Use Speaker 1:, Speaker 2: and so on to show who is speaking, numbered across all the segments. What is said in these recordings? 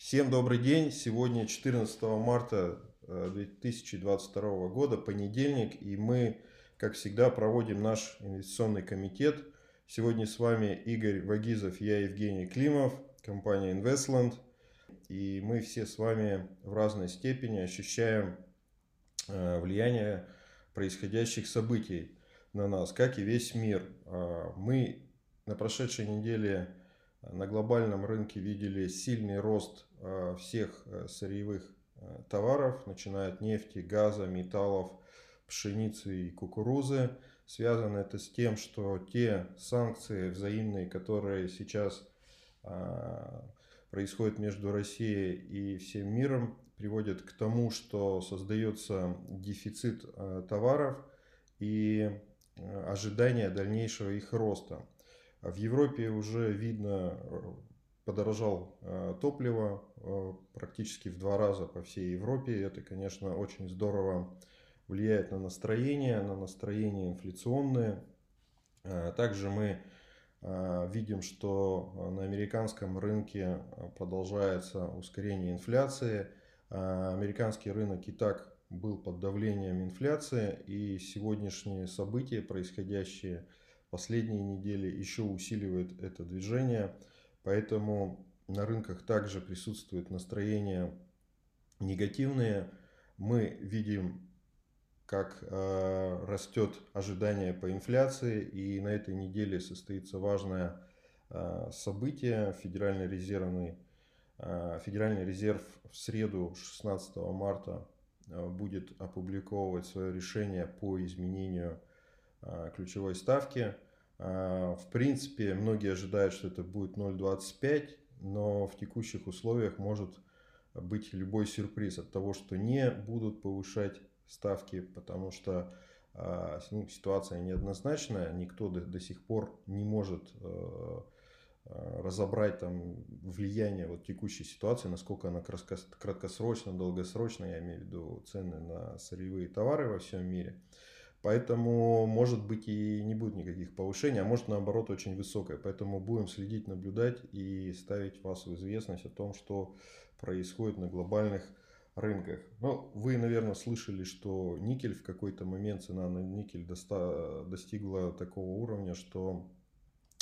Speaker 1: Всем добрый день. Сегодня 14 марта 2022 э, года, понедельник, и мы, как всегда, проводим наш инвестиционный комитет. Сегодня с вами Игорь Вагизов, я Евгений Климов, компания Investland. И мы все с вами в разной степени ощущаем э, влияние происходящих событий на нас, как и весь мир. А, мы на прошедшей неделе на глобальном рынке видели сильный рост а, всех э, сырьевых э, товаров, начиная от нефти, газа, металлов, пшеницы и кукурузы. Связано это с тем, что те санкции взаимные, которые сейчас происходят между Россией и всем миром, приводят к тому, что создается дефицит э, товаров и ожидание дальнейшего их роста. В Европе уже видно, э, подорожал э, топливо э, практически в два раза по всей Европе. Это, конечно, очень здорово влияет на настроение, на настроение инфляционное. Также мы видим, что на американском рынке продолжается ускорение инфляции. Американский рынок и так был под давлением инфляции, и сегодняшние события, происходящие последние недели еще усиливает это движение. Поэтому на рынках также присутствует настроение негативные. Мы видим, как э, растет ожидание по инфляции. И на этой неделе состоится важное э, событие. Федеральный, резервный, э, Федеральный резерв в среду 16 марта будет опубликовывать свое решение по изменению ключевой ставки. А, в принципе, многие ожидают, что это будет 0,25, но в текущих условиях может быть любой сюрприз от того, что не будут повышать ставки, потому что а, ну, ситуация неоднозначная, никто до, до сих пор не может э, разобрать там влияние вот текущей ситуации, насколько она краткосрочно, долгосрочно, я имею в виду цены на сырьевые товары во всем мире. Поэтому, может быть, и не будет никаких повышений, а может, наоборот, очень высокое. Поэтому будем следить, наблюдать и ставить вас в известность о том, что происходит на глобальных рынках. Ну, вы, наверное, слышали, что никель в какой-то момент, цена на никель доста, достигла такого уровня, что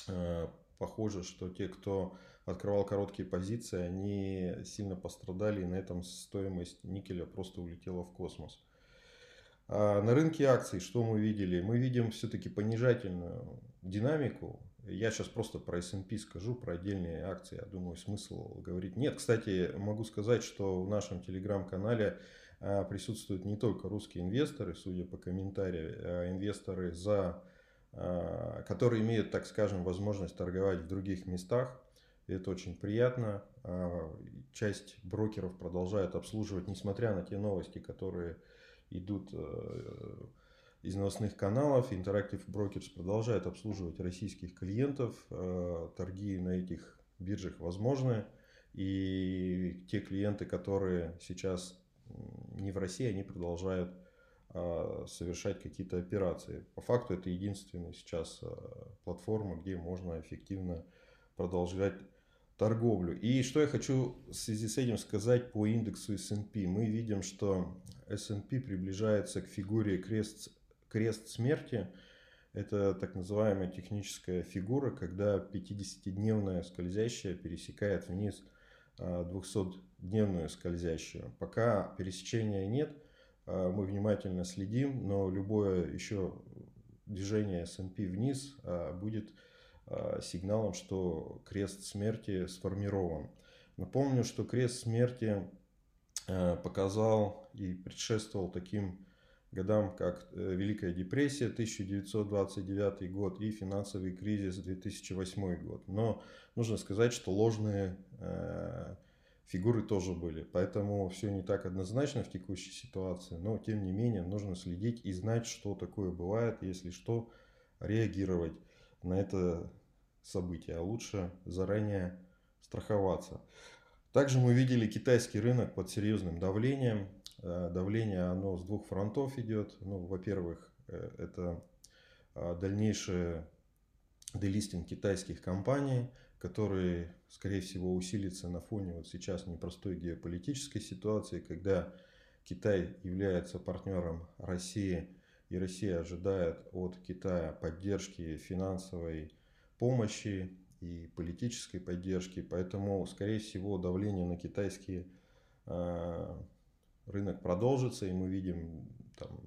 Speaker 1: э, похоже, что те, кто открывал короткие позиции, они сильно пострадали, и на этом стоимость никеля просто улетела в космос. А на рынке акций что мы видели? Мы видим все-таки понижательную динамику. Я сейчас просто про S&P скажу, про отдельные акции. Я думаю, смысл говорить нет. Кстати, могу сказать, что в нашем телеграм-канале а, присутствуют не только русские инвесторы, судя по комментариям, а инвесторы, за, которые имеют, так скажем, возможность торговать в других местах. Это очень приятно. Часть брокеров продолжает обслуживать, несмотря на те новости, которые идут э, из новостных каналов. Interactive Brokers продолжает обслуживать российских клиентов. Э, торги на этих биржах возможны. И те клиенты, которые сейчас не в России, они продолжают э, совершать какие-то операции. По факту это единственная сейчас платформа, где можно эффективно продолжать торговлю. И что я хочу в связи с этим сказать по индексу S&P. Мы видим, что S&P приближается к фигуре крест, крест смерти. Это так называемая техническая фигура, когда 50-дневная скользящая пересекает вниз 200-дневную а, скользящую. Пока пересечения нет, а, мы внимательно следим, но любое еще движение S&P вниз а, будет сигналом, что крест смерти сформирован. Напомню, что крест смерти э, показал и предшествовал таким годам, как э, Великая депрессия 1929 год и финансовый кризис 2008 год. Но нужно сказать, что ложные фигуры тоже были. Поэтому все не так однозначно в текущей ситуации. Но тем не менее нужно следить и знать, что такое бывает, если что, реагировать на это событие, а лучше заранее страховаться. Также мы видели китайский рынок под серьезным давлением. Э, давление оно с двух фронтов идет. Ну, во-первых, э, это э, дальнейший делистинг китайских компаний. который, скорее всего, усилится на фоне вот сейчас непростой геополитической ситуации, когда Китай является партнером России, и Россия ожидает от Китая поддержки финансовой помощи и политической поддержки. Поэтому, скорее всего, давление на китайский э, рынок продолжится, и мы видим там,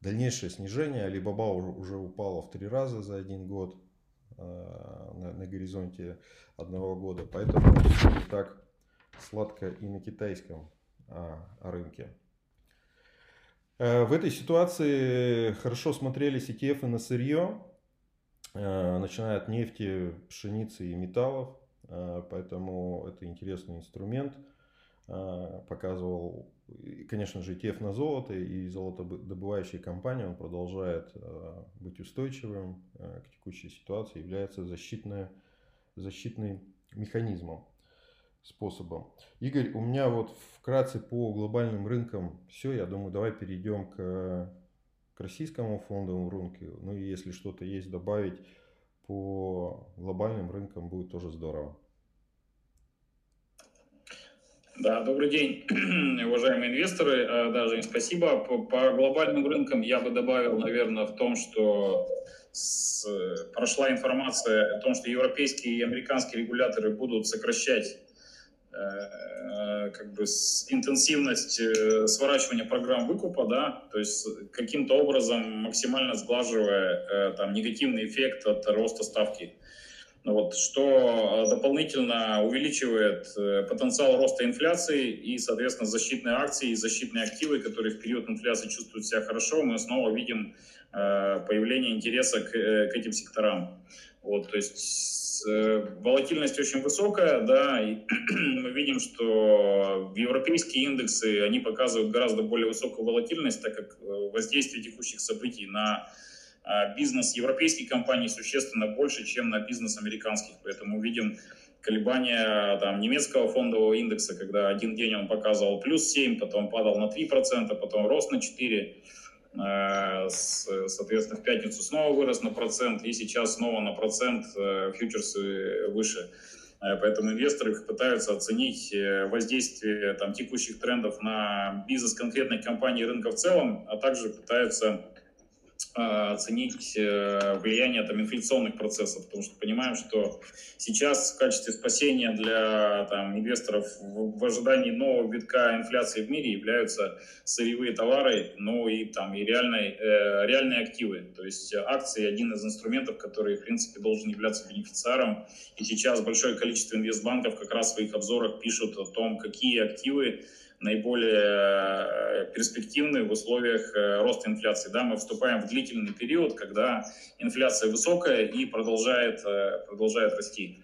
Speaker 1: дальнейшее снижение. Алибаба уже, упала в три раза за один год э, на, на горизонте одного года. Поэтому не так сладко и на китайском э, рынке. Э, в этой ситуации хорошо смотрелись ETF на сырье, э, начиная от нефти, пшеницы и металлов. Э, поэтому это интересный инструмент. Показывал, конечно же, ETF на золото и золотодобывающая компания, он продолжает быть устойчивым к текущей ситуации, является защитной, защитным механизмом способом. Игорь, у меня вот вкратце по глобальным рынкам все. Я думаю, давай перейдем к, к российскому фондовому рынку. Ну и если что-то есть добавить по глобальным рынкам, будет тоже здорово.
Speaker 2: Да, добрый день, уважаемые инвесторы. А, да, Жень, спасибо. По, по глобальным рынкам я бы добавил, наверное, в том, что с, прошла информация о том, что европейские и американские регуляторы будут сокращать как бы интенсивность э, сворачивания программ выкупа, да, то есть каким-то образом максимально сглаживая э, там негативный эффект от роста ставки. Ну вот, что дополнительно увеличивает потенциал роста инфляции и, соответственно, защитные акции и защитные активы, которые в период инфляции чувствуют себя хорошо, мы снова видим появление интереса к, к этим секторам. Вот, то есть Э, волатильность очень высокая, да, и мы видим, что европейские индексы, они показывают гораздо более высокую волатильность, так как э, воздействие текущих событий на а, бизнес европейских компаний существенно больше, чем на бизнес американских. Поэтому видим колебания там, немецкого фондового индекса, когда один день он показывал плюс 7, потом падал на 3%, потом рос на 4%. Э, соответственно, в пятницу снова вырос на процент, и сейчас снова на процент э, фьючерсы выше. Э, поэтому инвесторы пытаются оценить воздействие там, текущих трендов на бизнес конкретной компании рынка в целом, а также пытаются оценить э, влияние там, инфляционных процессов, потому что понимаем, что сейчас в качестве спасения для там, инвесторов в, в ожидании нового витка инфляции в мире являются сырьевые товары, ну и, там, и реальные, э, реальные активы. То есть акции один из инструментов, который, в принципе, должен являться бенефициаром. И сейчас большое количество инвестбанков как раз в своих обзорах пишут о том, какие активы наиболее э, перспективны в условиях э, роста инфляции. Да, мы вступаем в длительный период, когда инфляция высокая и продолжает, э, продолжает расти.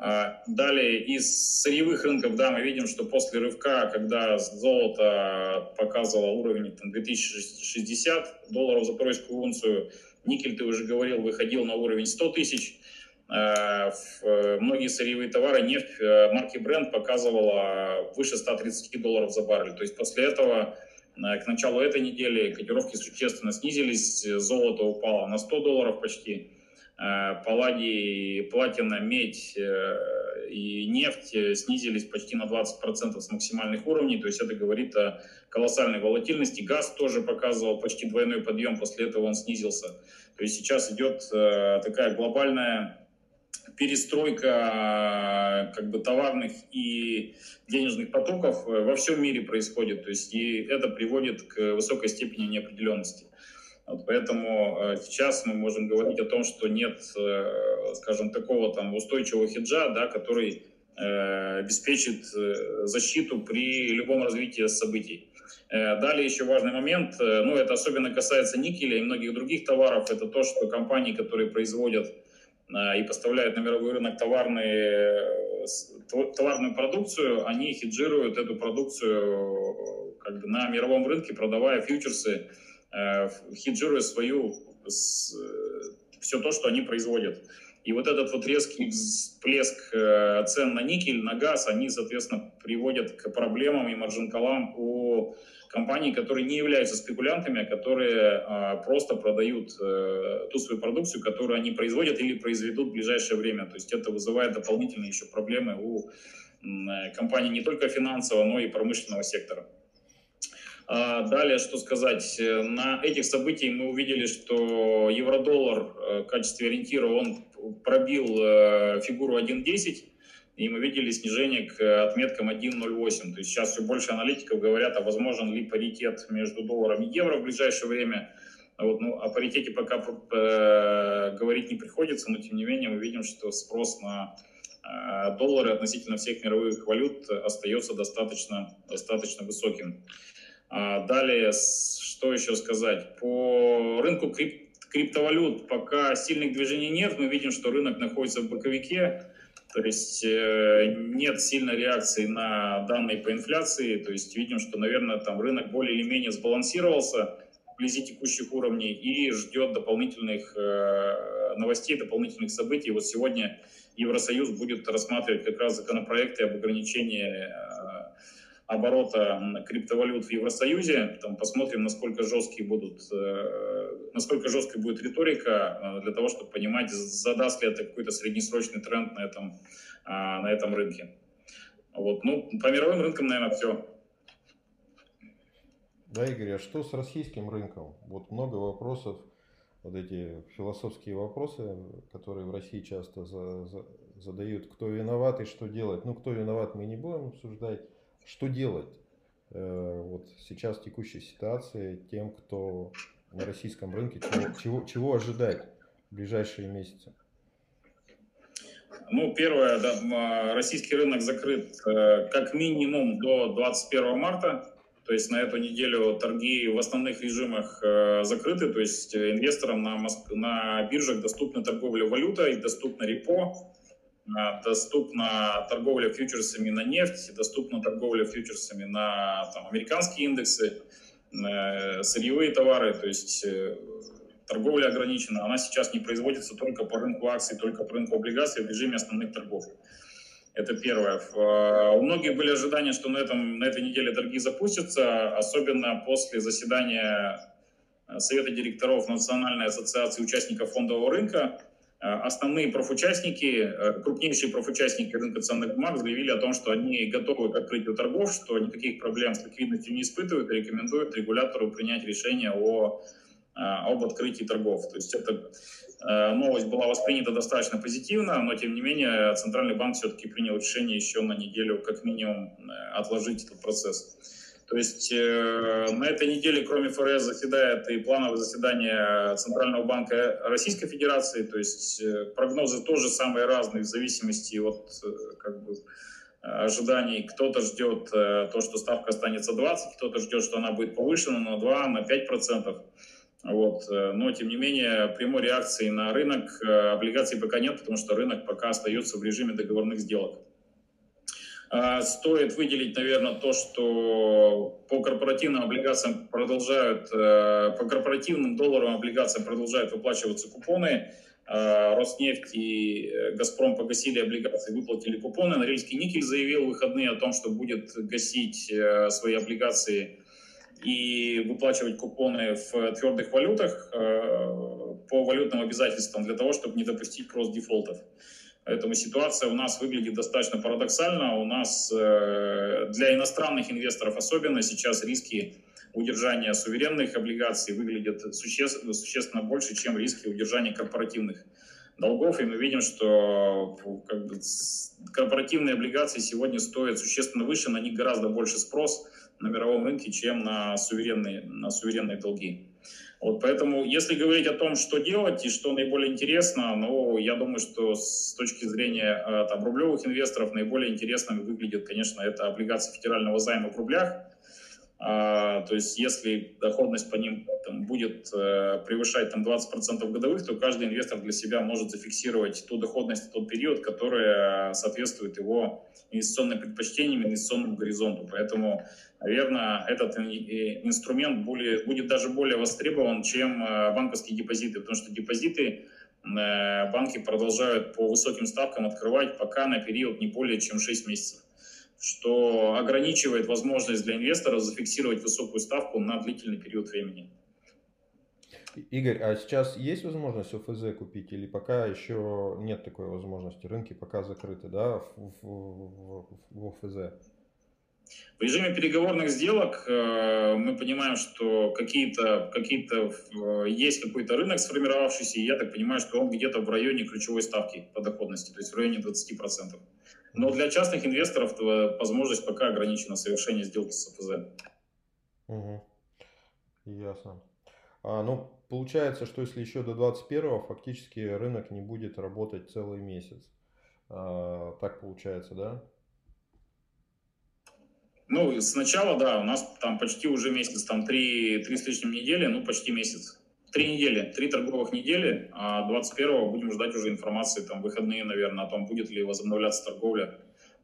Speaker 2: А, далее, из сырьевых рынков, да, мы видим, что после рывка, когда золото показывало уровень там, 2060 долларов за тройскую унцию, никель, ты уже говорил, выходил на уровень 100 тысяч, многие сырьевые товары, нефть э, марки Brent показывала выше 130 долларов за баррель. То есть после этого к началу этой недели котировки существенно снизились, золото упало на 100 долларов почти, палладий, платина, медь и нефть снизились почти на 20% с максимальных уровней, то есть это говорит о колоссальной волатильности. Газ тоже показывал почти двойной подъем, после этого он снизился. То есть сейчас идет такая глобальная перестройка как бы товарных и денежных потоков э, во всем мире происходит. То есть и это приводит к высокой степени неопределенности. Вот поэтому э, сейчас мы можем говорить о том, что нет, э, скажем, такого там устойчивого хеджа, да, который обеспечит защиту при любом развитии событий. Далее еще важный момент, ну это особенно касается никеля и многих других товаров, это то, что компании, которые производят и поставляют на мировой рынок товарные, товарную продукцию, они хеджируют эту продукцию как бы на мировом рынке, продавая фьючерсы, э, хеджируя свою, все то, что они производят. И вот этот вот резкий всплеск э, цен на никель, на газ, они, соответственно, приводят к проблемам и маржин-колам у компаний, которые не являются спекулянтами, а которые а, просто продают э, ту свою продукцию, которую они производят или произведут в ближайшее время. То есть это вызывает дополнительные еще проблемы у э, компаний не только финансового, но и промышленного сектора. А далее, что сказать, на этих событиях мы увидели, что евро-доллар э, в качестве ориентира он пробил фигуру 1.10, и мы видели снижение к отметкам 1.08. То есть сейчас все больше аналитиков говорят, а возможен ли паритет между долларом и евро в ближайшее время. Вот, ну, о паритете пока э, говорить не приходится, но тем не менее мы видим, что спрос на э, доллары относительно всех мировых валют остается достаточно, достаточно высоким. А далее, что еще сказать? По рынку крип криптовалют пока сильных движений нет. Мы видим, что рынок находится в боковике. То есть э, нет сильной реакции на данные по инфляции. То есть видим, что, наверное, там рынок более или менее сбалансировался вблизи текущих уровней и ждет дополнительных э, новостей, дополнительных событий. Вот сегодня Евросоюз будет рассматривать как раз законопроекты об ограничении э, оборота криптовалют в Евросоюзе. Там посмотрим, насколько жесткие будут, э, насколько жесткой будет риторика э, для того, чтобы понимать, задаст ли это какой-то среднесрочный тренд на этом, а, на этом рынке. Вот. Ну, по мировым рынкам, наверное, все.
Speaker 1: Да, Игорь, а что с российским рынком? Вот много вопросов, вот эти философские вопросы, которые в России часто за, за, задают, кто виноват и что делать. Ну, кто виноват, мы не будем обсуждать что делать э, вот сейчас в текущей ситуации тем, кто на российском рынке, чего, чего, чего ожидать в ближайшие месяцы?
Speaker 2: Ну, первое, да, российский рынок закрыт э, как минимум до 21 марта. То есть на эту неделю торги в основных режимах э, закрыты, то есть инвесторам на, Моск... на биржах доступна торговля валютой, доступна репо, доступна торговля фьючерсами на нефть, доступна торговля фьючерсами на там, американские индексы, э, сырьевые товары, то есть э, торговля ограничена. Она сейчас не производится только по рынку акций, только по рынку облигаций в режиме основных торгов. Это первое. Э, у многих были ожидания, что на, этом, на этой неделе торги запустятся, особенно после заседания Совета директоров Национальной ассоциации участников фондового рынка, основные профучастники, э, крупнейшие профучастники рынка ценных бумаг заявили о том, что они готовы к открытию торгов, что никаких проблем с ликвидностью не испытывают и рекомендуют регулятору принять решение о, э, об открытии торгов. То есть эта новость была воспринята достаточно позитивно, но тем не менее Центральный банк все-таки принял решение еще на неделю как минимум отложить этот процесс. То есть э, на этой неделе, кроме ФРС, заседает и плановое заседание Центрального банка Российской Федерации. То есть э, прогнозы тоже самые разные в зависимости от э, как бы, ожиданий. Кто-то ждет э, то, что ставка останется 20, кто-то ждет, что она будет повышена на 2, на 5 процентов. Вот. Э, но, тем не менее, прямой реакции на рынок э, облигаций пока нет, потому что рынок пока остается в режиме договорных сделок. А, стоит выделить, наверное, то, что по корпоративным облигациям продолжают, э, по корпоративным долларовым облигациям продолжают выплачиваться купоны. А, Роснефть и э, Газпром погасили облигации, выплатили купоны. Норильский никель заявил в выходные о том, что будет гасить э, свои облигации и выплачивать купоны в твердых валютах по валютным обязательствам для того, чтобы не допустить кросс-дефолтов. Поэтому ситуация у нас выглядит достаточно парадоксально. У нас э, для иностранных инвесторов особенно сейчас риски удержания суверенных облигаций выглядят существенно, существенно больше, чем риски удержания корпоративных долгов. И мы видим, что как бы, корпоративные облигации сегодня стоят существенно выше, на них гораздо больше спрос на мировом рынке, чем на суверенные, на суверенные долги. Вот поэтому, если говорить о том, что делать и что наиболее интересно, ну, я думаю, что с точки зрения э, там, рублевых инвесторов наиболее интересным выглядит, конечно, это облигации федерального займа в рублях. А, то есть, если доходность по ним там, будет э, превышать там, 20% годовых, то каждый инвестор для себя может зафиксировать ту доходность, тот период, который соответствует его инвестиционным предпочтениям, инвестиционному горизонту. Поэтому наверное, этот инструмент более, будет даже более востребован, чем э, банковские депозиты, потому что депозиты э, банки продолжают по высоким ставкам открывать пока на период не более чем 6 месяцев, что ограничивает возможность для инвесторов зафиксировать высокую ставку на длительный период времени.
Speaker 1: Игорь, а сейчас есть возможность ОФЗ купить или пока еще нет такой возможности? Рынки пока закрыты, да, в, в, в ОФЗ?
Speaker 2: В режиме переговорных сделок э, мы понимаем, что какие-то какие э, есть какой-то рынок сформировавшийся, и я так понимаю, что он где-то в районе ключевой ставки по доходности, то есть в районе 20%. Но для частных инвесторов возможность пока ограничена совершение сделки с ОФЗ.
Speaker 1: Угу. Ясно. А, ну, получается, что если еще до 21 фактически рынок не будет работать целый месяц. А, так получается, да?
Speaker 2: Ну, сначала, да, у нас там почти уже месяц, там три, три с лишним недели, ну, почти месяц. Три недели, три торговых недели, а 21-го будем ждать уже информации, там, выходные, наверное, о том, будет ли возобновляться торговля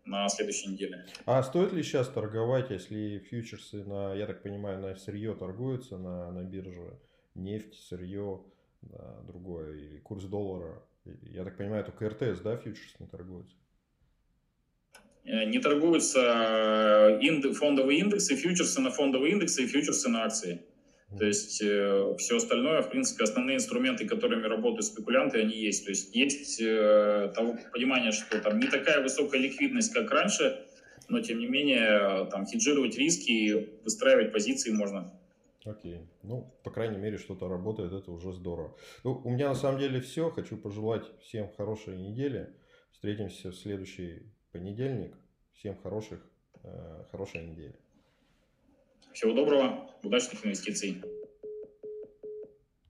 Speaker 2: на следующей неделе.
Speaker 1: А стоит ли сейчас торговать, если фьючерсы, на, я так понимаю, на сырье торгуются на, на бирже, нефть, сырье, да, другое, или курс доллара? Я так понимаю, только РТС, да, фьючерс не торгуется?
Speaker 2: Э, не торгуются э, фондовые индексы, фьючерсы на фондовые индексы и фьючерсы на акции. То есть э, все остальное, в принципе, основные инструменты, которыми работают спекулянты, они есть. То есть есть э, того, понимание, что там не такая высокая ликвидность, как раньше, но тем не менее там хеджировать риски и выстраивать позиции можно.
Speaker 1: Окей. Ну, по крайней мере, что-то работает, это уже здорово. Ну, у меня на самом деле все. Хочу пожелать всем хорошей недели. Встретимся в следующий понедельник. Всем хороших, э, хорошей недели.
Speaker 2: Всего доброго, удачных инвестиций.